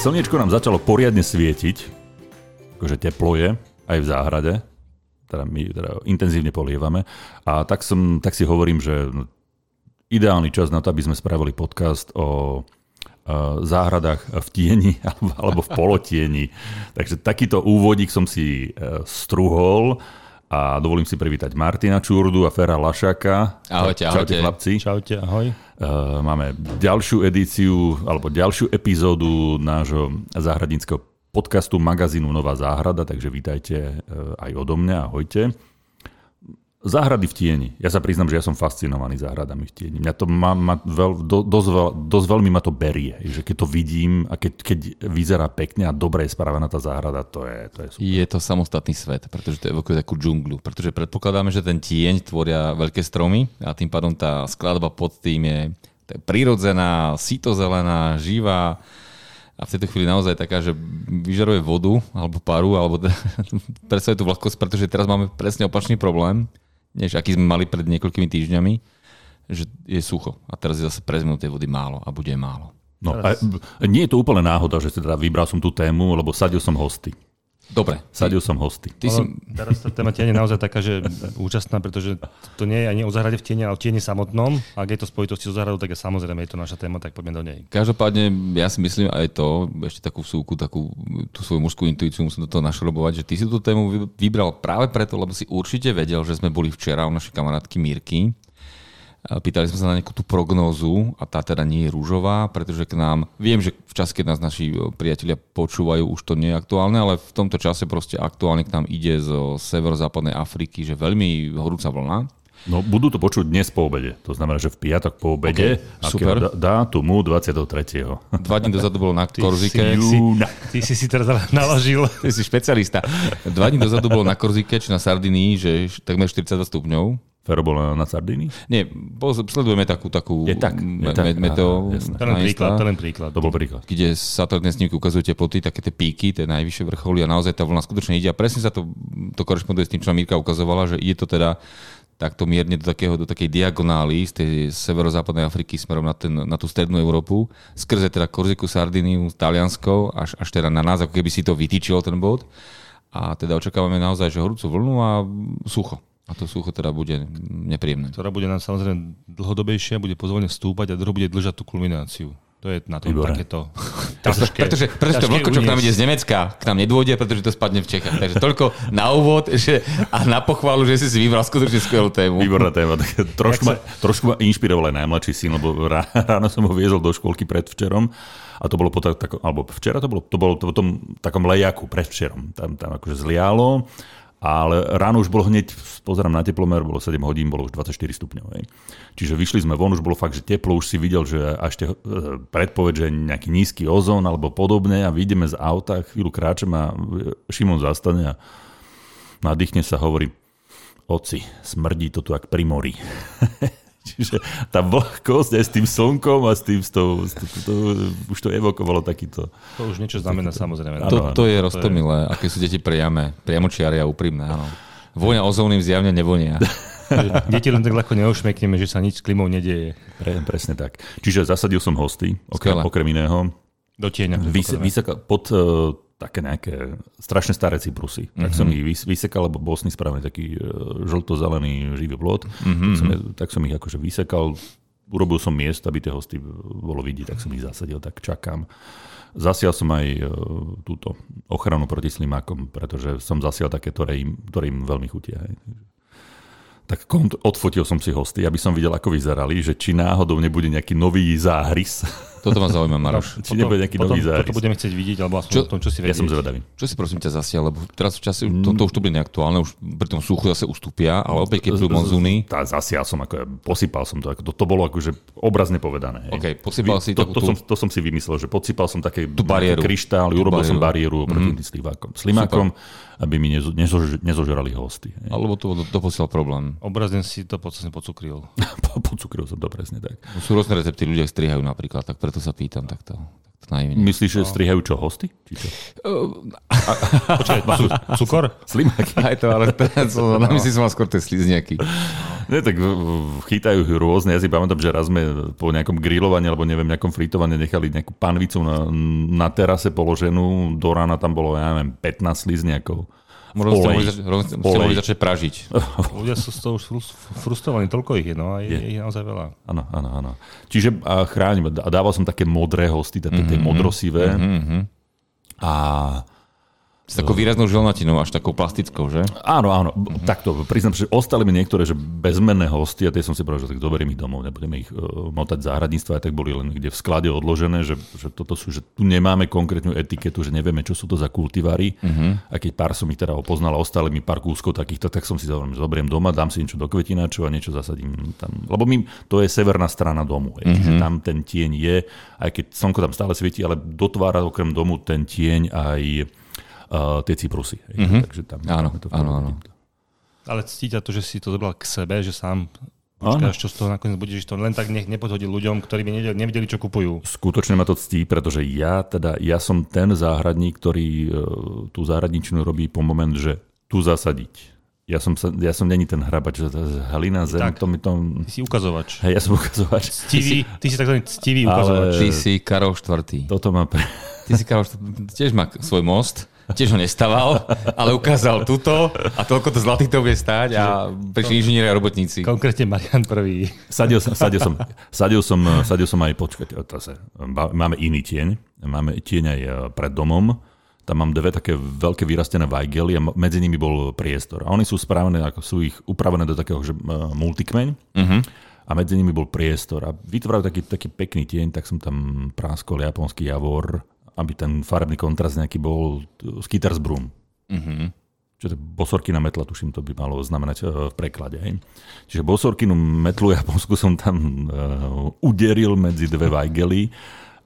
Slniečko nám začalo poriadne svietiť, akože teplo je aj v záhrade, teda my teda intenzívne polievame. A tak, som, tak si hovorím, že no, ideálny čas na to, aby sme spravili podcast o záhradách v tieni alebo, alebo v polotieni. Takže takýto úvodík som si e, struhol a dovolím si privítať Martina Čurdu a Fera Lašaka. Ahojte, ahojte. Čaute chlapci. Čaute, ahoj. E, máme ďalšiu edíciu alebo ďalšiu epizódu nášho záhradníckého podcastu magazínu Nová záhrada, takže vítajte e, aj odo mňa, ahojte. Záhrady v tieni. Ja sa priznam, že ja som fascinovaný záhradami v tieni. Mňa to má, má veľ, do, dosť, veľ, dosť veľmi ma to berie, že keď to vidím a keď, keď vyzerá pekne a dobre je spravená tá záhrada, to je, to je super. Je to samostatný svet, pretože to evokuje takú džunglu. Pretože predpokladáme, že ten tieň tvoria veľké stromy a tým pádom tá skladba pod tým je prírodzená, sítozelená, živá a v tejto chvíli naozaj taká, že vyžaruje vodu alebo paru, alebo predstavuje tú vlhkosť, pretože teraz máme presne opačný problém než aký sme mali pred niekoľkými týždňami, že je sucho. A teraz je zase pre tej vody málo a bude málo. No, a nie je to úplne náhoda, že teda vybral som tú tému, lebo sadil som hosty. Dobre. Sadil som hosty. Ty si... Teraz tá téma tiene je naozaj taká, že úžasná, pretože to nie je ani o záhrade v tieni, ale o tieni samotnom. Ak je to spojitosti so záhradou, tak je samozrejme je to naša téma, tak poďme do nej. Každopádne ja si myslím aj to, ešte takú súku, takú tú svoju mužskú intuíciu musím do toho našrobovať, že ty si tú tému vybral práve preto, lebo si určite vedel, že sme boli včera u našej kamarátky Mírky Pýtali sme sa na nejakú tú prognózu a tá teda nie je rúžová, pretože k nám, viem, že v čase, keď nás naši priatelia počúvajú, už to nie je aktuálne, ale v tomto čase proste aktuálne k nám ide zo severozápadnej Afriky, že veľmi horúca vlna. No budú to počuť dnes po obede. To znamená, že v piatok po obede. Okay, super. Dátumu 23. Dva dní dozadu bolo na Korzike. Ty si, ty si si teraz naložil. Ty si špecialista. Dva dní dozadu bolo na Korzike, či na Sardinii, že takmer 42 stupňov. Fero bol na, na Sardínii? Nie, sledujeme takú, takú je tak, je tak. meto. To len príklad, to len príklad. To bol príklad. Kde satelitné snímky ukazujú teploty, také tie píky, tie najvyššie vrcholy a naozaj tá vlna skutočne ide. A presne sa to, to korešponduje s tým, čo Mírka ukazovala, že ide to teda takto mierne do, takého, do takej diagonály z tej severozápadnej Afriky smerom na, ten, na tú strednú Európu, skrze teda Korziku, Sardiniu, Taliansko, až, až teda na nás, ako keby si to vytýčilo ten bod. A teda očakávame naozaj, že horúcu vlnu a sucho. A to sucho teda bude nepríjemné. Ktorá bude nám samozrejme dlhodobejšia, bude pozvolne vstúpať a druho bude držať tú kulmináciu. To je na tom Výborné. takéto ťažké, Pretože, pretože to vlhko, čo k nám ide z Nemecka, k nám nedôjde, pretože to spadne v Čechách. Takže toľko na úvod že, a na pochválu, že si si vybral skutočne skvelú tému. Výborná téma. Tak trošku, ma, trošku ma inšpiroval aj najmladší syn, lebo ráno som ho viezol do školky predvčerom a to bolo po tak, alebo včera to bolo, to bolo to po tom takom lejaku predvčerom. Tam, tam akože zlialo ale ráno už bolo hneď, pozerám na teplomer, bolo 7 hodín, bolo už 24 stupňov. Čiže vyšli sme von, už bolo fakt, že teplo, už si videl, že až te, predpoveď, že nejaký nízky ozón alebo podobné a vyjdeme z auta, chvíľu kráčem a Šimon zastane a nadýchne sa hovorí, oci, smrdí to tu ak pri mori. Čiže tá vlhkosť aj s tým slnkom a s tým, s tou, s to, to, už to evokovalo takýto... To už niečo znamená samozrejme. To, to je roztomilé, aké sú deti priame, priamočiare a úprimné. Áno. Vojna ozónnym zjavne nevonia. Deti len tak ľahko neušmekneme, že sa nič s klimou nedieje. Pre, presne tak. Čiže zasadil som hosty, okrem, okrem iného. Do tieňa. Vys, vysaka, pod uh, také nejaké strašne staré cyprusy. Mm-hmm. Tak som mhm. ich vysekal, lebo bol s nich spravený taký e, žlto-zelený živý plot. Mm-hmm. Tak, som, tak som ich akože vysekal, urobil som miest, aby tie hosty bolo vidieť, tak som ich zasadil, tak čakám. Zasial som aj uh, túto ochranu proti slimákom, pretože som zasial také, ktoré im, ktoré im veľmi chutia. Hej tak kont- odfotil som si hosty, aby som videl, ako vyzerali, že či náhodou nebude nejaký nový záhrys. Toto ma zaujíma, Maroš. či potom, nebude nejaký potom, nový záhrys. Toto budeme chcieť vidieť, alebo aspoň čo, o tom, čo si vedieť. Ja som zvedavý. Čo si prosím ťa zasial, lebo teraz v čase, to, to už to bude neaktuálne, už pri tom suchu zase ustúpia, ale opäť keď sú monzúny. Tá zasial som, ako, posypal som to, ako, to, to bolo akože obrazne povedané. Hej. Okay, posypal si to, to, to, som, to som si vymyslel, že podsypal som také tú bariéru. kryštál, urobil som bariéru proti mm. slimákom. Slimákom aby mi nezožrali hosty. Alebo to doposiaľ problém. Obrazne si to podstate pocukril. pocukril som to presne tak. Sú rôzne recepty, ľudia strihajú napríklad, tak preto sa pýtam takto. Naivne. Myslíš, že no. strihajú čo, hosty? Či čo? Počkaj, cukor? Slimáky. Aj to, ale teraz, na mysli som mal skôr tie slizniaky. Ne, tak chytajú rôzne. Ja si pamätám, že raz sme po nejakom grillovaní alebo neviem, nejakom fritovaní nechali nejakú panvicu na, na terase položenú. Do rána tam bolo, ja neviem, 15 slizniakov. Možno ste mohli, zač- mohli začať pražiť. Ľudia sú z toho už frus- frustrovaní, toľko ich je, no a je, je. ich naozaj veľa. Áno, áno, áno. Čiže a chránim, a dával som také modré hosty, také mm-hmm. modrosivé. Mm-hmm. A s takou výraznou želnatinou, až takou plastickou, že? Áno, áno. Mm-hmm. Takto, priznám, že ostali mi niektoré, že bezmenné hosty a tie som si povedal, že tak doberiem ich domov, nebudeme ich uh, motať záhradníctva, a tak boli len kde v sklade odložené, že, že toto sú, že tu nemáme konkrétnu etiketu, že nevieme, čo sú to za kultivary. Mm-hmm. A keď pár som ich teda opoznal ostali mi pár kúskov takýchto, tak som si zavrel, že zoberiem doma, dám si niečo do kvetináčov a niečo zasadím tam. Lebo my, to je severná strana domu, mm-hmm. čiže tam ten tieň je, aj keď slnko tam stále svieti, ale dotvára okrem domu ten tieň aj uh, tie Cyprusy. Mm-hmm. Takže tam áno, to áno, áno. Ale cítia to, že si to zobral k sebe, že sám Počkáš, čo z toho nakoniec budeš to len tak nech nepodhodí ľuďom, ktorí by nevedeli, nevedeli, čo kupujú. Skutočne ma to ctí, pretože ja teda, ja som ten záhradník, ktorý uh, tú záhradničnú robí po moment, že tu zasadiť. Ja som, sa, ja som není ten hrabač, že halina, zem, tak, to mi to... Ty si ukazovač. Hej, ja som ukazovač. Ctivý, ty si takzvaný ctivý ukazovač. Ale... Ty si Karol IV. Toto má... Pre... Ty si Karol IV. Tiež má svoj most tiež ho nestaval, ale ukázal túto a toľko to zlatých to bude stáť a prišli inžinieri a robotníci. Konkrétne Marian prvý. Sadil som, sadil som, sadil som, sadil som aj, počkať, máme iný tieň, máme tieň aj e, pred domom, tam mám dve také veľké vyrastené vajgely a medzi nimi bol priestor. A oni sú spravené, ako sú ich upravené do takého že, uh, multikmeň. Uh-huh. A medzi nimi bol priestor. A vytvárajú taký, taký pekný tieň, tak som tam práskol japonský javor, aby ten farebný kontrast nejaký bol Skitters Broom. Mm-hmm. Čiže bosorkina metla, tuším, to by malo znamenať e, v preklade. Hej. Čiže bosorkinu metlu Japonsku som tam uh, uderil medzi dve vajgely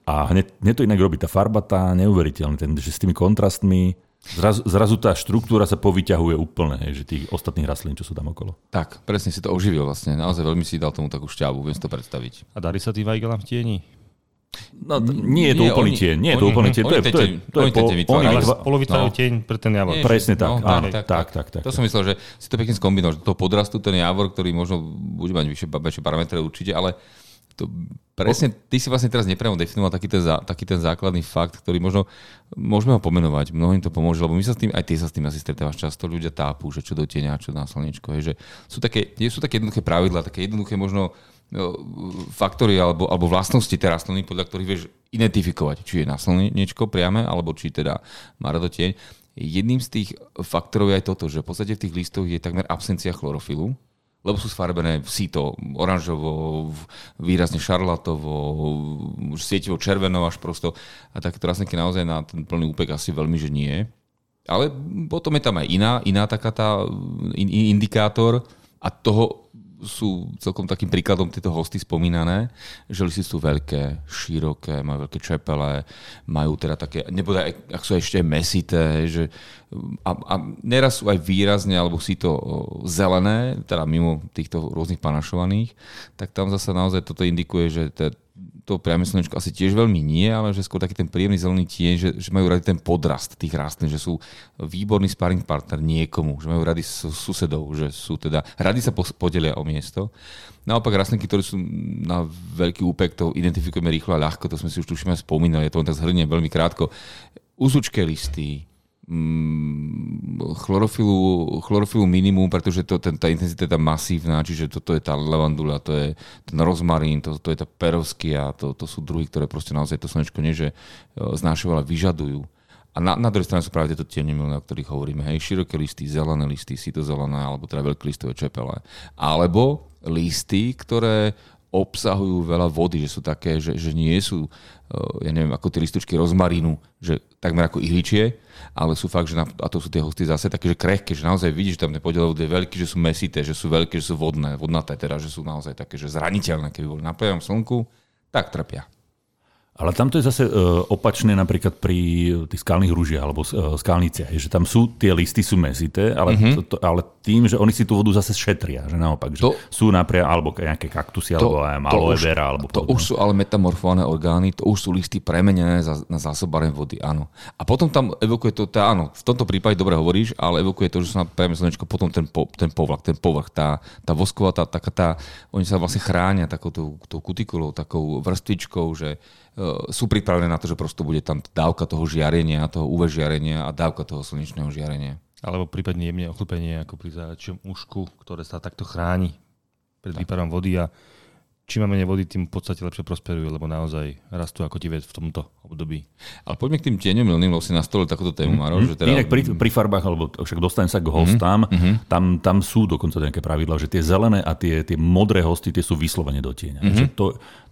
a hneď, hneď to inak robí. Tá farba tá neuveriteľná, ten, že s tými kontrastmi zrazu, zrazu tá štruktúra sa povyťahuje úplne, hej, že tých ostatných rastlín, čo sú tam okolo. Tak, presne si to oživil vlastne. Naozaj veľmi si dal tomu takú šťavu, viem si to predstaviť. A darí sa tým vajgelám v tieni? No, nie je to nie, úplný oni, tieň. Nie je to úplný tieň. To je, to je, to je, po, oni vytvárajú no. tieň pre ten javor. Presne tak. No, áno, tak, tak, tak, tak, To som myslel, že si to pekne skombinoval, že to podrastu ten javor, ktorý možno bude mať vyššie, vyššie parametre určite, ale to presne, ty si vlastne teraz nepriamo definoval taký ten, taký ten základný fakt, ktorý možno môžeme ho pomenovať, mnohým to pomôže, lebo my sa s tým, aj ty sa s tým asi stretávaš často, ľudia tápu, že čo do tieňa, čo na slnečko, je, že sú také, sú také jednoduché pravidlá, také jednoduché možno No, faktory alebo, alebo vlastnosti tej rastliny, podľa ktorých vieš identifikovať, či je na slnečko priame, alebo či teda má rado tieň. Jedným z tých faktorov je aj toto, že v podstate v tých listoch je takmer absencia chlorofilu, lebo sú sfarbené v síto oranžovo, výrazne šarlatovo, sietivo červenou až prosto. A takéto rastlinky naozaj na ten plný úpek asi veľmi, že nie. Ale potom je tam aj iná, iná taká tá in, indikátor a toho sú celkom takým príkladom tieto hosty spomínané, že listy sú veľké, široké, majú veľké čepele, majú teda také, nebude, ak sú ešte mesité, že a, a neraz sú aj výrazne, alebo si to zelené, teda mimo týchto rôznych panašovaných, tak tam zase naozaj toto indikuje, že to priame slnečko asi tiež veľmi nie, ale že skôr taký ten príjemný zelený tieň, že, že majú radi ten podrast tých rastlín, že sú výborný sparring partner niekomu, že majú radi susedov, že sú teda, radi sa podelia o miesto. Naopak rastlinky, ktoré sú na veľký úpek, to identifikujeme rýchlo a ľahko, to sme si už tušíme spomínali, ja to len tak zhrniem veľmi krátko. Usučké listy, chlorofilu, chlorofilu minimum, pretože to, ten, tá intenzita je tam masívna, čiže toto je tá levandula, to je ten rozmarín, to, to je tá perovskia, to, to sú druhy, ktoré proste naozaj to slnečko nie, že e, znášajú, ale vyžadujú. A na, na druhej strane sú práve tieto tiene o ktorých hovoríme. Hej, široké listy, zelené listy, sitozelené, alebo teda veľké listové čepele. Alebo listy, ktoré obsahujú veľa vody, že sú také, že, že nie sú, e, ja neviem, ako tie listučky rozmarínu, že takmer ako ihličie, ale sú fakt, že na, a to sú tie hosty zase také, že krehké, že naozaj vidíš, že tam tie podielové je veľké, že sú mesité, že sú veľké, že sú vodné, vodnaté, teda, že sú naozaj také, že zraniteľné, keby boli na slnku, tak trpia. Ale tam to je zase e, opačné napríklad pri tých skalných rúžiach alebo skalniciach, že tam sú, tie listy sú mesité, ale, mm-hmm. to, to, ale tým, že oni si tú vodu zase šetria, že naopak, že To- sú napríklad, alebo nejaké kaktusy, alebo aj aloe vera, alebo to už sú ale metamorfované orgány, to už sú listy premenené za, na zásobárem vody, áno. A potom tam evokuje to, tá, áno, v tomto prípade dobre hovoríš, ale evokuje to, že sa priame slnečko, potom ten, po, ten povlak, ten povrch, tá, tá vosková, tá, taká tá, oni sa vlastne chránia takouto tou kutikulou, takou vrstvičkou, že uh, sú pripravené na to, že prosto bude tam dávka toho žiarenia, toho UV žiarenia a dávka toho slnečného žiarenia. Alebo prípadne jemne ochlpenie ako pri záčiom ušku, ktoré sa takto chráni pred výparom vody a čím máme vody, tým v podstate lepšie prosperujú, lebo naozaj rastú ako divec v tomto období. Ale poďme k tým tieňom milným, lebo si nastolil takúto tému, Maro, že teda... Inak pri, pri farbách, alebo však dostanem sa k hostám, mm-hmm. tam, tam sú dokonca nejaké pravidla, že tie zelené a tie, tie modré hosty, tie sú vyslovene do tieňa. Mm-hmm. Že to,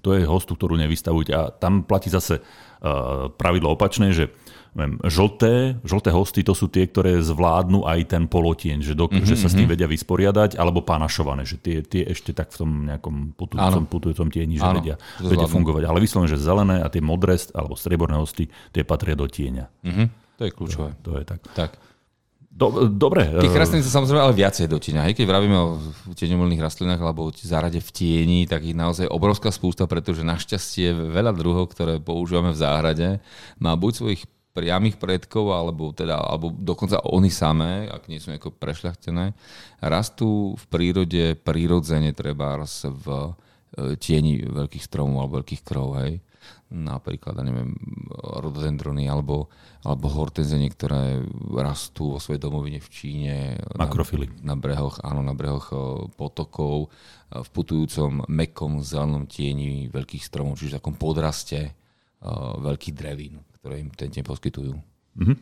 to je hostu, ktorú nevystavujete. A tam platí zase uh, pravidlo opačné, že neviem, žlté, žlté hosty to sú tie, ktoré zvládnu aj ten polotieň, že, do, mm-hmm. že sa s tým vedia vysporiadať, alebo panašované, že tie, tie ešte tak v tom nejakom putujúcom, putujúcom tieni, že Áno, vedia, vedia fungovať. Ale vyslovene, že zelené a tie modré alebo strieborné hosty, tie patria do tieňa. Mhm, to je kľúčové. To je tak. Tak. Do, dobre. Tých eh, rastlín sa samozrejme ale viacej do tieňa. Hej, keď vravíme o tieňomilných rastlinách alebo o zárade v tieni, tak ich naozaj obrovská spústa, pretože našťastie veľa druhov, ktoré používame v záhrade, má buď svojich priamých predkov, alebo, teda, alebo dokonca oni samé, ak nie sú nejako prešľachtené, rastú v prírode prirodzene treba v e, tieni veľkých stromov alebo veľkých krov, hej. Napríklad, ja neviem, rododendrony alebo, alebo hortenzenie, ktoré rastú vo svojej domovine v Číne. Makrofily. Na, na brehoch, áno, na brehoch e, potokov, e, v putujúcom mekom zelenom tieni veľkých stromov, čiže v takom podraste e, veľkých drevín, ktoré im ten deň poskytujú. Mhm.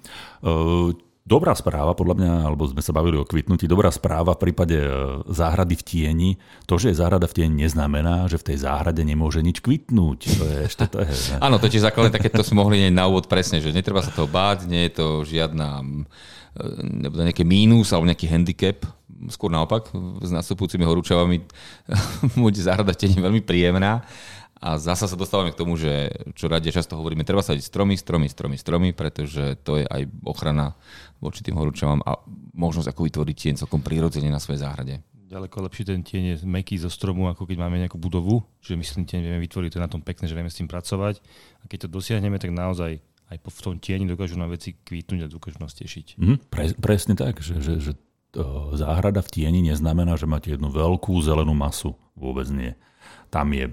Uh, Dobrá správa, podľa mňa, alebo sme sa bavili o kvitnutí, dobrá správa v prípade e, záhrady v tieni, to, že je záhrada v tieni, neznamená, že v tej záhrade nemôže nič kvitnúť. To je ešte to je. Ne? Áno, to tiež základné, také to sme mohli hneď na úvod presne, že netreba sa toho báť, nie je to žiadna e, nebude nejaký mínus alebo nejaký handicap, skôr naopak, s nastupujúcimi horúčavami bude záhrada v tieni veľmi príjemná. A zasa sa dostávame k tomu, že čo radie často hovoríme, treba sadiť stromy, stromy, stromy, stromy, pretože to je aj ochrana voči tým horúčavám a možnosť ako vytvoriť tieň celkom prirodzene na svojej záhrade. Ďaleko lepší ten tieň je meký zo stromu, ako keď máme nejakú budovu, že my si ten tieň vieme vytvoriť, to je na tom pekné, že vieme s tým pracovať. A keď to dosiahneme, tak naozaj aj po- v tom tieni dokážu na veci kvítnuť a dokážu nás tešiť. Mhm, pre, presne tak, že, že, že uh, záhrada v tieni neznamená, že máte jednu veľkú zelenú masu. Vôbec nie. Tam je uh,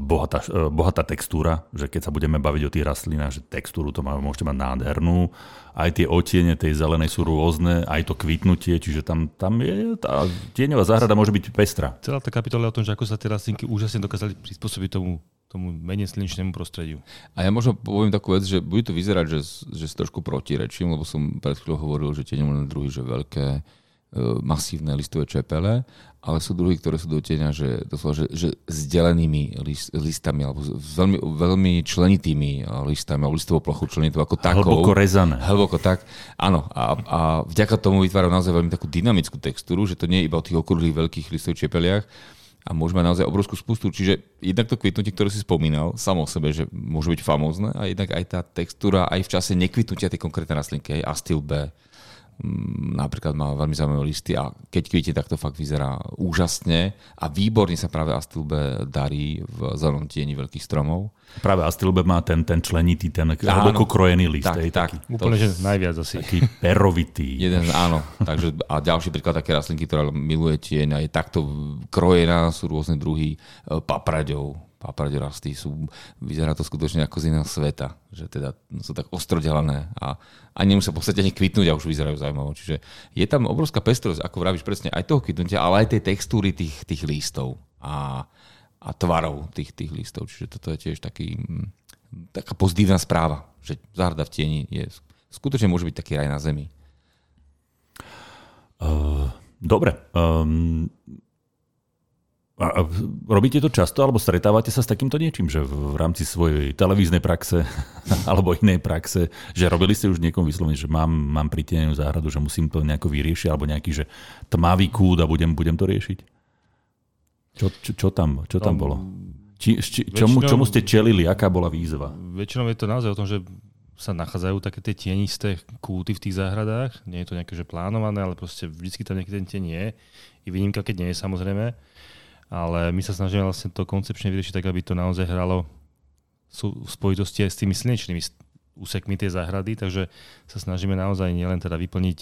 bohatá, uh, bohatá textúra, že keď sa budeme baviť o tých rastlinách, že textúru to má, môžete mať nádhernú. Aj tie otiene tej zelenej sú rôzne, aj to kvitnutie, čiže tam, tam je, tá tieňová záhrada môže byť pestrá. Celá tá kapitola je o tom, že ako sa tie rastlinky úžasne dokázali prispôsobiť tomu, tomu menej slnečnému prostrediu. A ja možno poviem takú vec, že bude to vyzerať, že, že si trošku protirečím, lebo som pred chvíľou hovoril, že tie nemlné druhy, že veľké, e, masívne listové čepele, ale sú druhy, ktoré sú do tieňa, že, doslova, že, že s delenými list, listami, alebo s veľmi, veľmi členitými e, listami, alebo listovou plochu členitou ako takou. Hlboko rezané. Hlboko tak, áno. A, a vďaka tomu vytvárajú naozaj veľmi takú dynamickú textúru, že to nie je iba o tých okrúhlych veľkých listových čepeliach, a môžeme naozaj obrovskú spustu. Čiže jednak to kvitnutie, ktoré si spomínal, samo o sebe, že môže byť famózne a jednak aj tá textúra aj v čase nekvitnutia tej konkrétnej rastlinky, aj Astil B, napríklad má veľmi zaujímavé listy a keď kvitne, tak to fakt vyzerá úžasne a výborne sa práve Astilbe darí v zelenom tieni veľkých stromov. Práve Astilbe má ten, ten členitý, ten hlboko krojený list. Tak, hej, tak. Taký, Úplne, že najviac asi. taký perovitý. Jeden, áno. Takže, a ďalší príklad také rastlinky, ktorá miluje tieň a je takto krojená, sú rôzne druhy e, papraďov. Papraďo rasty sú, vyzerá to skutočne ako z iného sveta, že teda sú tak ostrodelané a ani nemusia v podstate ani kvitnúť a už vyzerajú zaujímavo. Čiže je tam obrovská pestrosť, ako vravíš presne, aj toho kvitnutia, ale aj tej textúry tých, tých listov a, a tvarov tých, tých listov. Čiže toto je tiež taký, taká pozitívna správa, že záhrada v tieni je, skutočne môže byť taký raj na zemi. Uh, dobre. Um, a, robíte to často, alebo stretávate sa s takýmto niečím, že v, rámci svojej televíznej praxe alebo inej praxe, že robili ste už niekom vyslovene, že mám, mám pritenenú záhradu, že musím to nejako vyriešiť, alebo nejaký, že tmavý kút a budem, budem to riešiť? Čo, čo, čo tam, čo tam No, bolo? Či, či, čomu, väčšinou- čomu ste čelili? Aká bola výzva? Väčšinou je to naozaj o tom, že sa nachádzajú také tie tienisté kúty v tých záhradách. Nie je to nejaké že plánované, ale proste vždycky tam nejaký ten tieň je. I výnimka, keď nie je samozrejme. Ale my sa snažíme vlastne to koncepčne vyriešiť tak, aby to naozaj hralo v spojitosti aj s tými slnečnými úsekmi tej záhrady, takže sa snažíme naozaj nielen teda vyplniť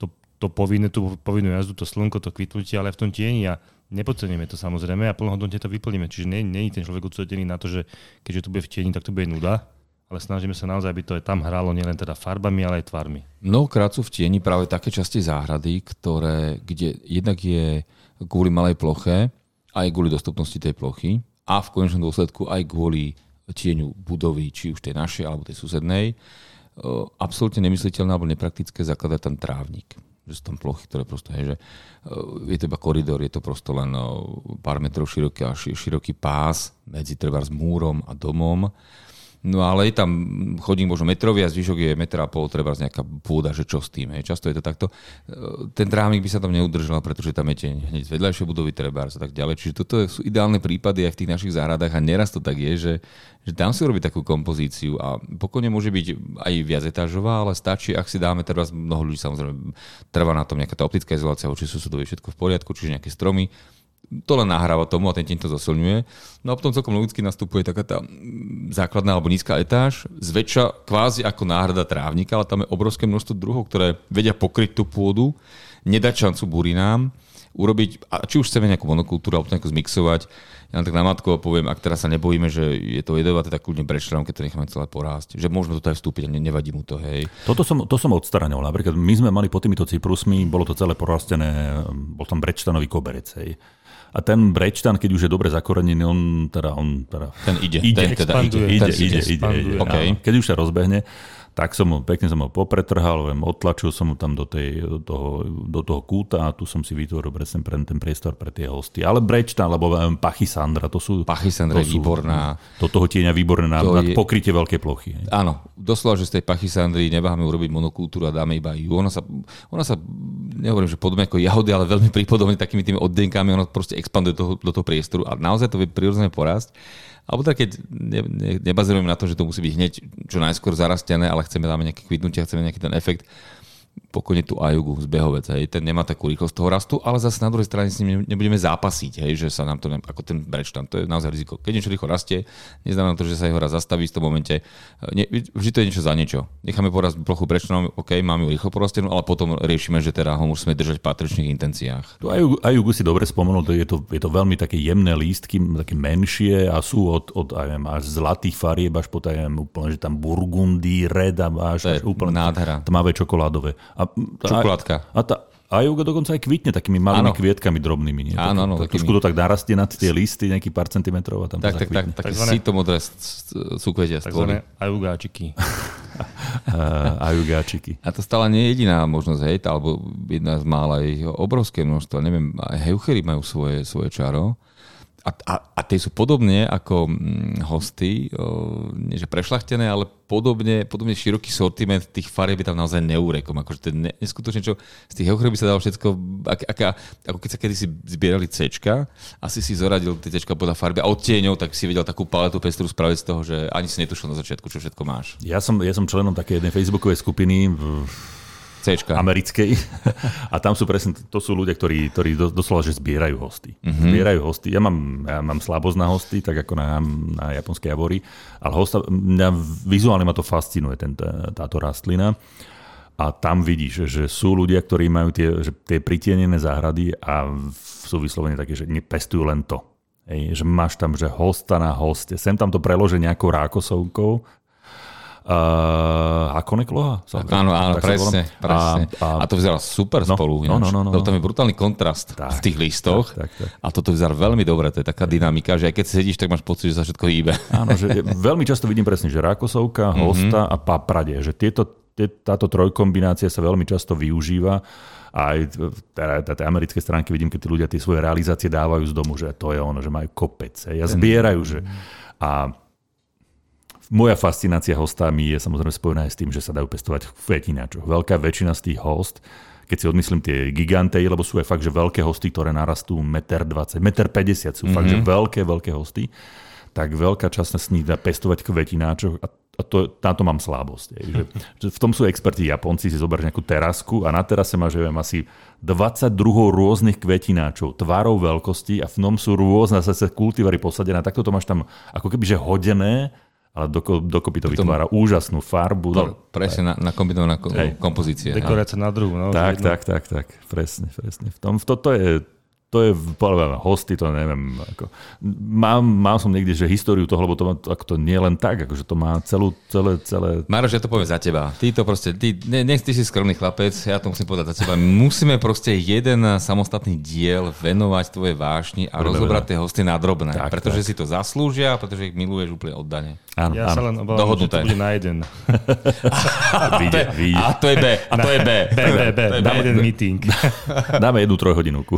to, to povinné, tú povinnú jazdu, to slnko, to kvitnutie, ale v tom tieni a nepodceníme to samozrejme a plnohodnotne to vyplníme. Čiže nie, nie je ten človek odsudený na to, že keďže tu bude v tieni, tak to bude nuda, ale snažíme sa naozaj, aby to aj tam hralo nielen teda farbami, ale aj tvarmi. Mnohokrát sú v tieni práve také časti záhrady, ktoré, kde jednak je kvôli malej ploche, aj kvôli dostupnosti tej plochy a v konečnom dôsledku aj kvôli tieňu budovy, či už tej našej alebo tej susednej, absolútne nemysliteľné alebo nepraktické zakladať tam trávnik. Že sú tam plochy, ktoré prosto, hej, že je to iba koridor, je to prosto len pár metrov široký a široký pás medzi treba s múrom a domom No ale je tam chodník možno metrový a zvyšok je metra a pol, treba z nejaká pôda, že čo s tým. Hej. Často je to takto. E, ten trávnik by sa tam neudržal, pretože tam je hneď vedľajšie budovy treba a tak ďalej. Čiže toto sú ideálne prípady aj v tých našich záhradách a neraz to tak je, že, že tam si urobiť takú kompozíciu a pokojne môže byť aj viac etážová, ale stačí, ak si dáme teraz mnoho ľudí samozrejme trvá na tom nejaká tá optická izolácia, či sú súdovie všetko v poriadku, čiže nejaké stromy, to len nahráva tomu a ten tým to zosilňuje. No a potom celkom logicky nastupuje taká tá základná alebo nízka etáž, zväčša kvázi ako náhrada trávnika, ale tam je obrovské množstvo druhov, ktoré vedia pokryť tú pôdu, nedať šancu burinám, urobiť, a či už chceme nejakú monokultúru alebo nejakú zmixovať, ja tak na matko poviem, ak teraz sa nebojíme, že je to jedovaté, tak kľudne brečľam, keď to necháme celé porásť. Že môžeme do toho vstúpiť a nevadí mu to, hej. Toto som, to som odstranil. Napríklad my sme mali pod týmito cyprusmi, bolo to celé porastené, bol tam brečtanový koberec, hej a ten Brečtan, keď už je dobre zakorenený, on teda... On teda ten ide, ide, ten teda ide, ide, ide, ide, ide, ide, okay. Keď už sa rozbehne, tak som ho, pekne som ho popretrhal, viem, otlačil som ho tam do, tej, do, toho, do toho kúta a tu som si vytvoril presne pre ten priestor pre tie hosty. Ale Brečta, alebo um, Pachysandra, to sú... Pachysandra je výborná. Do toho tieňa výborné na, na je... pokrytie veľké plochy. Hej. Áno, doslova, že z tej Pachysandry neváhame urobiť monokultúru a dáme iba ju. Ona sa, ona sa nehovorím, že podobne ako jahody, ale veľmi pripodobne takými tými oddenkami, ona proste expanduje toho, do toho priestoru a naozaj to vie prirodzene porásť. Alebo tak, keď ne, ne, nebazirujeme na to, že to musí byť hneď čo najskôr zarastené, ale chceme dáme nejaké kvitnutie, chceme nejaký ten efekt, pokojne tú Ajugu z behovec, hej, ten nemá takú rýchlosť toho rastu, ale zase na druhej strane s ním nebudeme zápasiť, hej, že sa nám to, ako ten breč tam, to je naozaj riziko. Keď niečo rýchlo rastie, neznamená to, že sa jeho raz zastaví v tom momente. Ne, vždy to je niečo za niečo. Necháme porast plochu brečnom, OK, máme ju rýchlo porastenú, ale potom riešime, že teda ho musíme držať v patričných intenciách. Tu Ajugu, Ajugu si dobre spomenul, to je, to, je to veľmi také jemné lístky, také menšie a sú od, od aj, až zlatých farieb až po úplne, že tam burgundy, red a až, až úplne nádhera. tmavé čokoládové. A, Čokoládka. A, a tá, a Juga dokonca aj kvitne takými malými ano. kvietkami drobnými. Nie? Áno, áno. Tak, trošku to tak narastie nad tie listy, nejaký pár centimetrov a tam tak, to tak, tak, tak, také síto modré súkvetia Takzvané ajugáčiky. ajugáčiky. A to stále nie je jediná možnosť, hej, alebo jedna z mála, ich obrovské množstvo. Neviem, aj heuchery majú svoje, svoje čaro a, a, a tie sú podobne ako hm, hosty, nie že prešlachtené, ale podobne, podobne široký sortiment tých farieb je tam naozaj neurekom. Akože ten ne, neskutočne, čo z tých heuchrov by sa dalo všetko, ak, aká, ako keď sa kedysi zbierali C, asi si zoradil tie C podľa farby a odtieňov, tak si vedel takú paletu pestru spraviť z toho, že ani si netušil na začiatku, čo všetko máš. Ja som, ja som členom také jednej facebookovej skupiny v C-čka. americkej. A tam sú presne, to sú ľudia, ktorí, ktorí doslova, že zbierajú hosty. Mm-hmm. Zbierajú hosty. Ja mám, ja mám slabosť na hosty, tak ako na, na japonskej javory, ale hosta, mňa vizuálne ma to fascinuje, ten, táto rastlina. A tam vidíš, že sú ľudia, ktorí majú tie, že tie pritienené záhrady a sú vyslovene také, že nepestujú len to. Ej, že máš tam, že hosta na hoste. Sem tam to prelože nejakou rákosovkou, Uh, ako nekloha? Áno, áno, presne. presne. A, a, a to vyzerá super no, spolu. No, no, no, no, no. Tam je brutálny kontrast tak, v tých listoch. Tak, tak, tak. A toto vyzerá veľmi dobre. To je taká dynamika, že aj keď sedíš, tak máš pocit, že sa všetko hýbe. Áno, že veľmi často vidím presne, že rákosovka, mhm. hosta a paprade. Že tieto, táto trojkombinácia sa veľmi často využíva. A aj teda, tej americké stránky vidím, keď tí ľudia tie svoje realizácie dávajú z domu, že to je ono, že majú kopec. Ja zbierajú, že... A moja fascinácia hostami je samozrejme spojená aj s tým, že sa dajú pestovať v kvetináčoch. Veľká väčšina z tých host, keď si odmyslím tie gigantej, lebo sú aj fakt, že veľké hosty, ktoré narastú 1,20 m, 1,50 m, sú mm-hmm. fakt, že mhm. veľké, veľké hosty, tak veľká časť nich dá pestovať kvetináčoch a, a to, na to mám slabosť. Je, že, že v tom sú experti Japonci, si zoberieš nejakú terasku a na terase máš, viem, asi 22 rôznych kvetináčov, tvarov veľkosti a v tom sú rôzne zase kultivary posadené. Takto to máš tam ako keby že hodené, ale doko, dokopy to vytvára úžasnú farbu. No, presne, na, na kombinovaná kompozícia. Dekorácia na druhu. No, tak, tak, tak, tak, presne, presne. V tom, v toto je to je, poviem, hosty, to neviem. Ako, mám, mal som niekde, že históriu toho, lebo to, má, ako to nie len tak, akože to má celú, celé, celé... Maroš, ja to poviem za teba. Ty to proste, ty, ne, nech ty si skromný chlapec, ja to musím povedať za teba. Musíme proste jeden samostatný diel venovať tvoje vášni a Dobre, rozobrať tie hosty na drobné. Tak, pretože tak. si to zaslúžia, pretože ich miluješ úplne oddane. Áno, ja áno. sa len obávam, že to bude na jeden. Vyjde, vyjde. A to je B. A to je B. B, B, B. Dáme jeden meeting. Dáme jednu trojhodinovku.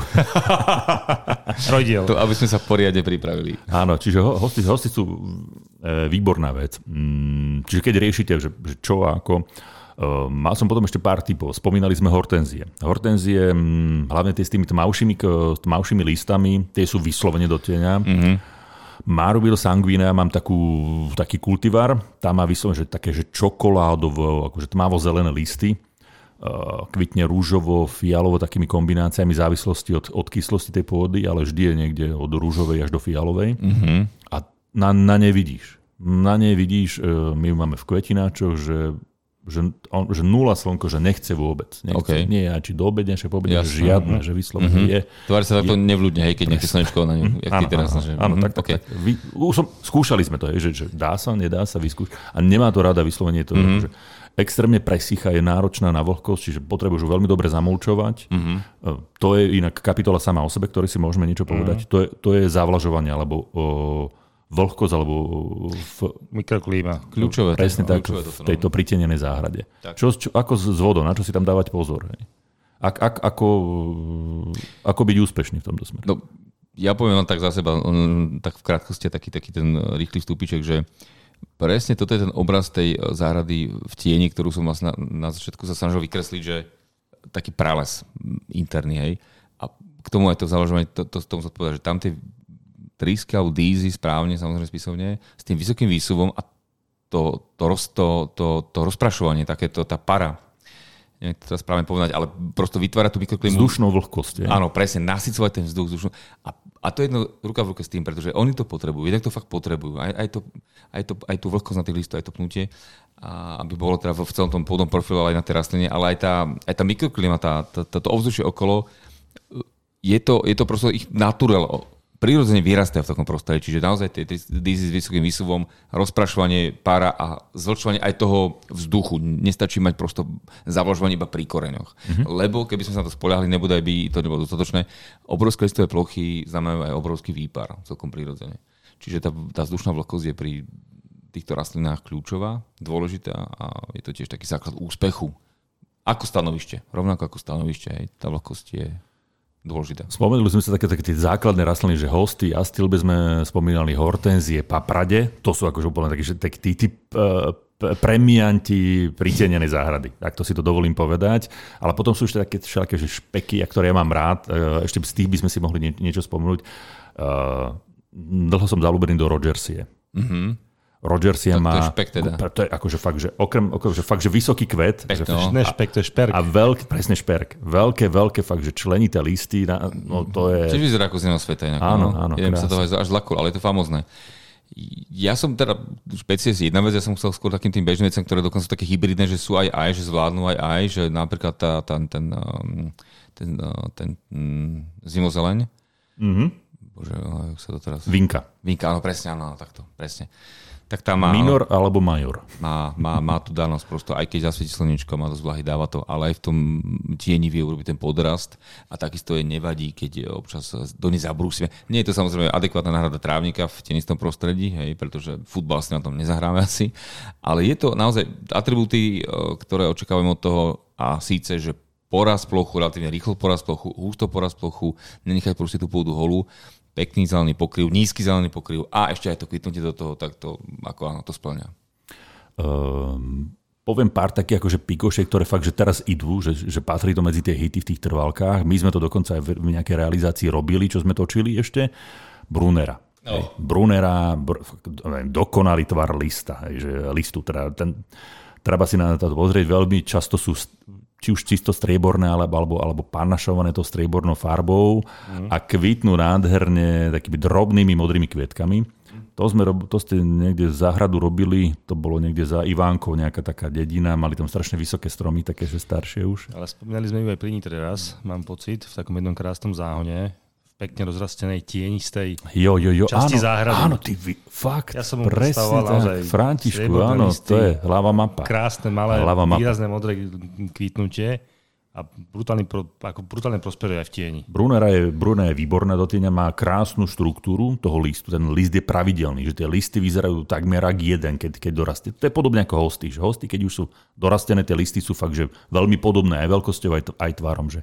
Trojdiel. To, aby sme sa v poriade pripravili. Áno, čiže hosti, hosti sú e, výborná vec. Mm, čiže keď riešite, že, že čo a ako, Uh, mal som potom ešte pár typov. Spomínali sme hortenzie. Hortenzie, um, hlavne tie s tými tmavšími, tmavšími listami, tie sú vyslovene do tieňa. Mm-hmm. Marubil sanguinea mám takú, taký kultivar, tam má vyslovene že také, že čokoládovo, akože tmavo-zelené listy. Eh, kvitne rúžovo, fialovo takými kombináciami v závislosti od, od kyslosti tej pôdy, ale vždy je niekde od rúžovej až do fialovej. Mm-hmm. A na, na nej vidíš. Na nej vidíš, eh, my ju máme v kvetináčoch, že že, on, že nula slnko, že nechce vôbec. Nechce, okay. Nie, či do obedne, či po obedne, žiadne, že vyslovene mm-hmm. je. Tvári sa takto nevľúdne, hej, keď nechce slnečko na ňu, jak áno, ty teraz. Áno, že, áno mm, tak, okay. tak. Vy, už som, skúšali sme to, hej, že, že dá sa, nedá sa vyskúšať. A nemá to rada vyslovene to, mm-hmm. že extrémne presícha, je náročná na vlhkosť, čiže potrebuješ veľmi dobre zamulčovať. Mm-hmm. To je inak kapitola sama o sebe, ktorý si môžeme niečo povedať. Mm-hmm. To, je, to je zavlažovanie, alebo o, vlhkosť, alebo v, mikroklíma. Kľúčové. Presne tak, v tejto no. pritenenej záhrade. Čo, čo, ako s vodou, na čo si tam dávať pozor? Hej? Ak, ak, ako, ako byť úspešný v tomto smere? No, ja poviem len tak za seba, tak v krátkosti taký, taký ten rýchly vstúpiček, že Presne toto je ten obraz tej e, záhrady v tieni, ktorú som vlastne na, na začiatku sa snažil vykresliť, že taký prales interný, hej. A k tomu aj to založenie, to, to, tomu povedať, že tam tie alebo dízy správne, samozrejme spisovne, s tým vysokým výsuvom a to, to, roz, to, to, to rozprašovanie, takéto, tá para, neviem to správne povedať, ale prosto vytvára tú mikroklimu. Vzdušnú vlhkosť. Je. Áno, presne, nasycovať ten vzduch. Vzdušnú. A, a to je jedno ruka v ruke s tým, pretože oni to potrebujú, jednak to fakt potrebujú. Aj, aj, to, aj, to, aj tú vlhkosť na tých listoch, aj to pnutie, a aby bolo teda v celom tom pôdnom profile aj na tej rastline, ale aj tá, aj tá mikroklima, tá, tá, to ovzdušie okolo, je to, je to proste ich naturel prirodzene vyrastajú v takom prostredí. Čiže naozaj tie dízy s vysokým výsuvom, rozprašovanie pára a zlčovanie aj toho vzduchu. Nestačí mať prosto zavlažovanie iba pri koreňoch. Mm-hmm. Lebo keby sme sa na to spolahli, nebude aj by to nebolo dostatočné. Obrovské listové plochy znamenajú aj obrovský výpar, celkom prirodzene. Čiže tá, tá vzdušná vlhkosť je pri týchto rastlinách kľúčová, dôležitá a je to tiež taký základ úspechu. Ako stanovište, rovnako ako stanovište, aj tá vlhkosť je dôležité. Spomenuli sme sa také, také tie základné rastliny, že hosty, astilbe sme spomínali hortenzie, paprade, to sú akože úplne takí, že tak tí, tí uh, premianti pritenenej záhrady, tak to si to dovolím povedať. Ale potom sú ešte také všelaké že špeky, ktoré ja mám rád, uh, ešte z tých by sme si mohli nie, niečo spomenúť. Uh, dlho som zalúbený do Rogersie. Mm-hmm Rogersia to, má... To je špek teda. To je akože fakt, že okrem, okrem že fakt, že vysoký kvet. Špek, že, no. Ne špek, to je šperk. A veľký, presne šperk. Veľké, veľké fakt, že členité listy, na, no to je... Čiže vyzerá ako z iného sveta inak. Áno, no. áno. Idem sa toho až zlakol, ale je to famozné. Ja som teda, špeciálne jedna vec, ja som chcel skôr takým tým bežným veciam, ktoré dokonca sú také hybridné, že sú aj aj, že zvládnu aj aj, že napríklad tá, tá, ten, um, ten, ten, uh, ten um, zimozeleň, mm-hmm. Bože, sa to teraz... Vinka. Vinka, áno, presne, áno, takto, presne tak tam má... Minor alebo major. Má, má, má tú danosť prosto, aj keď zasvieti slnečko, má dosť vlahy, dáva to, ale aj v tom tieni vie urobiť ten podrast a takisto je nevadí, keď občas do nej zabrúsime. Nie je to samozrejme adekvátna náhrada trávnika v tenistom prostredí, hej, pretože futbal si na tom nezahráme asi, ale je to naozaj atribúty, e, ktoré očakávame od toho a síce, že poraz plochu, relatívne rýchlo poraz plochu, husto poraz plochu, nenechať proste tú pôdu holú pekný zelený pokryv, nízky zelený pokryv a ešte aj to kvitnutie do toho, tak to, ako áno, to splňa. Um, poviem pár takých akože pikošiek, ktoré fakt, že teraz idú, že, že patrí to medzi tie hity v tých trvalkách. My sme to dokonca aj v nejakej realizácii robili, čo sme točili ešte. Brunera. No. Brunera, br, neviem, dokonalý tvar lista, hej, že listu, teda ten, treba si na to pozrieť, veľmi často sú či už čisto strieborné, alebo, alebo, alebo panašované to striebornou farbou mm. a kvitnú nádherne takými drobnými modrými kvietkami. To, sme, to ste niekde z záhradu robili, to bolo niekde za Ivánkou, nejaká taká dedina, mali tam strašne vysoké stromy, také, že staršie už. Ale spomínali sme ju aj pri Nitre raz, mám pocit, v takom jednom krásnom záhone, pekne rozrastenej tienistej jo, jo, jo, časti áno, záhrady. Áno, ty, fakt, Ja som presne tak, Františku, áno, listy. to je hlava mapa. Krásne, malé, Hlava mapa. výrazné modré kvitnutie a brutálny, pro, ako brutálne prosperuje aj v tieni. Brunera je, Brunera je výborná do tieňa, má krásnu štruktúru toho listu. Ten list je pravidelný, že tie listy vyzerajú takmer ako jeden, keď, keď dorastie. To je podobne ako hosty. Že hosty, keď už sú dorastené, tie listy sú fakt že veľmi podobné aj veľkosťou, aj, aj tvárom. Že,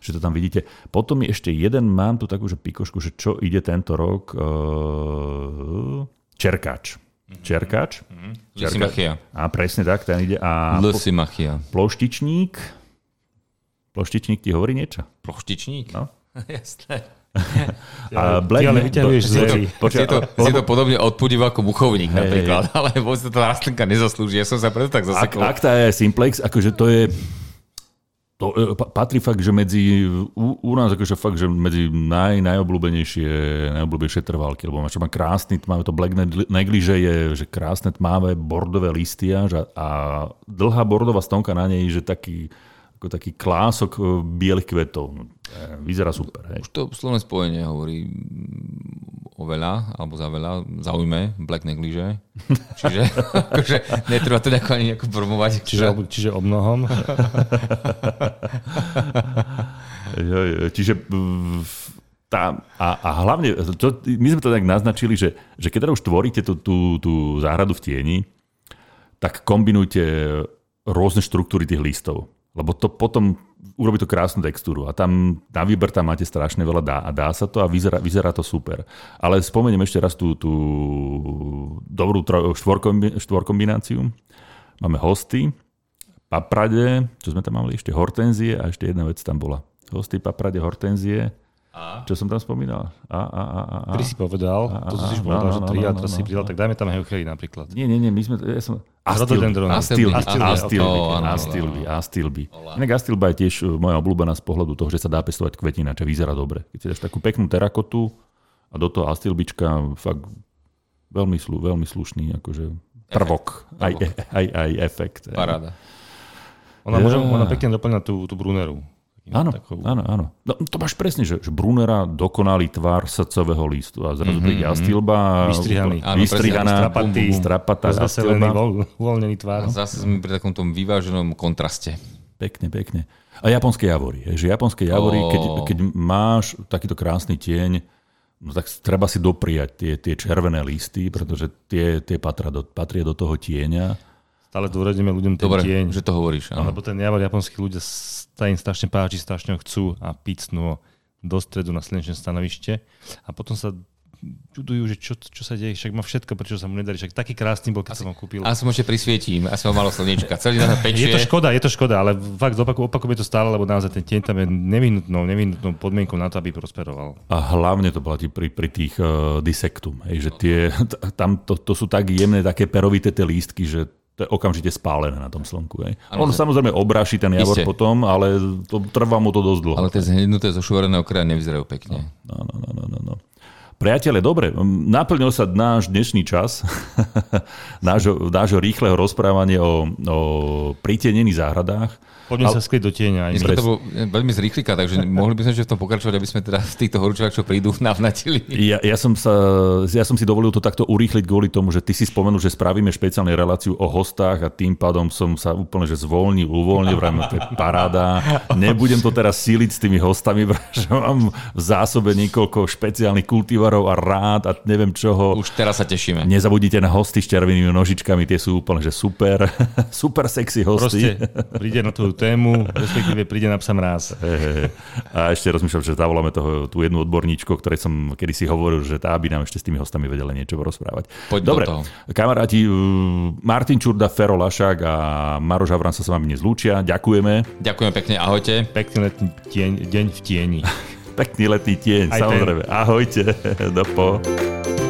že to tam vidíte. Potom je ešte jeden, mám tu takú že pikošku, že čo ide tento rok. Uh, čerkáč. Čerkáč. Lysimachia. A presne tak, ten ide. A Lysimachia. ploštičník. Ploštičník ti hovorí niečo? Ploštičník? No. Jasné. A Black Ty ale vyťahuješ to- z to, je to podobne odpudivo ako buchovník Hej, napríklad, ale vôbec to tá rastlinka nezaslúži. Ja som sa preto tak Ak, zasekol. ak tá je Simplex, akože to je to e, pa- patrí fakt, že medzi, u, u nás akože fakt, že medzi naj, najobľúbenejšie, najobľúbenejšie trvalky, lebo má, čo má krásny tmavé, to Black Negli- Neglige je, že krásne tmavé bordové listy a, a dlhá bordová stonka na nej, že taký, ako taký klások e, bielých kvetov. E, Vyzerá super. Hej. Už to slovné spojenie hovorí mm, o veľa, alebo za veľa, zaujme, Black Neglige. Čiže akože, netreba to nejako ani nejako promovať. Čiže, čiže o mnohom. Čiže tá, a, a hlavne, to, my sme to tak naznačili, že, že keď teda už tvoríte tú, tú, tú záhradu v tieni, tak kombinujte rôzne štruktúry tých listov. Lebo to potom urobí to krásnu textúru. A tam na výber tam máte strašne veľa dá, a dá sa to a vyzerá, vyzerá to super. Ale spomeniem ešte raz tú, tú dobrú štvorkombináciu. Máme hosty, paprade, čo sme tam mali ešte, hortenzie a ešte jedna vec tam bola. Hosty, paprade, hortenzie. A? Čo som tam spomínal? A, a, a, a, a. Tri si povedal, A, to a, si už no, povedal, no, že no, tri no, a no, teraz si no, pridal, no. tak dajme tam heuchely napríklad. Nie, nie, nie, my sme, ja som... Astilby, áno. Astilby. Inak Astilba je tiež uh, moja obľúbená z pohľadu toho, že sa dá pestovať kvetina, čo vyzerá dobre. Keď si dáš takú peknú terakotu a do toho Astilbička, fakt veľmi, slu, veľmi slušný akože prvok, aj, aj, aj efekt. Paráda. Ona, môže, Ja. ona pekne doplňa tú, tú Bruneru. Áno, Takou- áno, áno. No, to máš presne, že, že Brunera dokonalý tvar srdcového listu a zrazu príde Astilba. Vystrihaný. Áno, Vystrihaná, strapatý, strapatá Astilba. voľ, uvoľnený tvár. A zase sme pri takom tom vyváženom kontraste. Pekne, pekne. A japonské javory. Že japonské javory, Ó. keď, keď máš takýto krásny tieň, no tak treba si dopriať tie, tie červené listy, pretože tie, tie patria, do, patria do toho tieňa. Stále dôradíme ľuďom ten Dobre, tieň. že to hovoríš. Áno. Lebo ten javor japonskí ľudia sa im strašne páči, strašne ho chcú a picnú ho do stredu na slnečné stanovište a potom sa čudujú, že čo, čo sa deje, však má všetko, prečo sa mu nedarí, však taký krásny bol, keď som ho kúpil. A som ešte prisvietím, a som malo slnečka. Celý deň pečie. Je to škoda, je to škoda, ale fakt opakujem, opakujem to stále, lebo naozaj ten tieň tam je nevyhnutnou, nevyhnutnou podmienkou na to, aby prosperoval. A hlavne to platí pri, pri tých uh, disektum. Hej, že tie, tam to, to sú tak jemné, také perovité tie lístky, že to je okamžite spálené na tom slnku. Hej. On samozrejme obráši ten javor Iste. potom, ale to, trvá mu to dosť dlho. Ale tie zhnednuté zo šuvereného kraja nevyzerajú pekne. No, no, no, no, no, no. Priatelia, dobre, naplnil sa náš dnešný čas, nášho, nášho rýchleho rozprávania o, o pritenených záhradách. Poďme sa skryť do tieňa. Aj Dneska to bolo veľmi z rýchlika, takže mohli by sme ešte v tom pokračovať, aby sme teda z týchto horúčovák, čo prídu, navnatili. Ja, ja, som sa, ja som si dovolil to takto urýchliť kvôli tomu, že ty si spomenul, že spravíme špeciálnu reláciu o hostách a tým pádom som sa úplne že zvolnil, uvoľnil, vrajme, to je paráda. Nebudem to teraz síliť s tými hostami, pretože mám v zásobe niekoľko špeciálnych kultivarov a rád a neviem čoho. Už teraz sa tešíme. Nezabudnite na hosty s červenými nožičkami, tie sú úplne že super, super sexy hosty. Proste príde na tú tému, respektíve príde na psa mráz. He, he, he. A ešte rozmýšľam, že zavoláme toho, tú jednu odborníčku, o ktorej som kedysi hovoril, že tá by nám ešte s tými hostami vedela niečo porozprávať. Poď do Dobre, toho. kamaráti, uh, Martin Čurda, Fero Lašák a Maroš Havran sa s vami dnes lúčia. Ďakujeme. Ďakujem pekne, ahojte. Pekný letný tieň, deň v tieni. Pekný letný tieň, Aj ten. samozrejme. Ahojte. Dopo.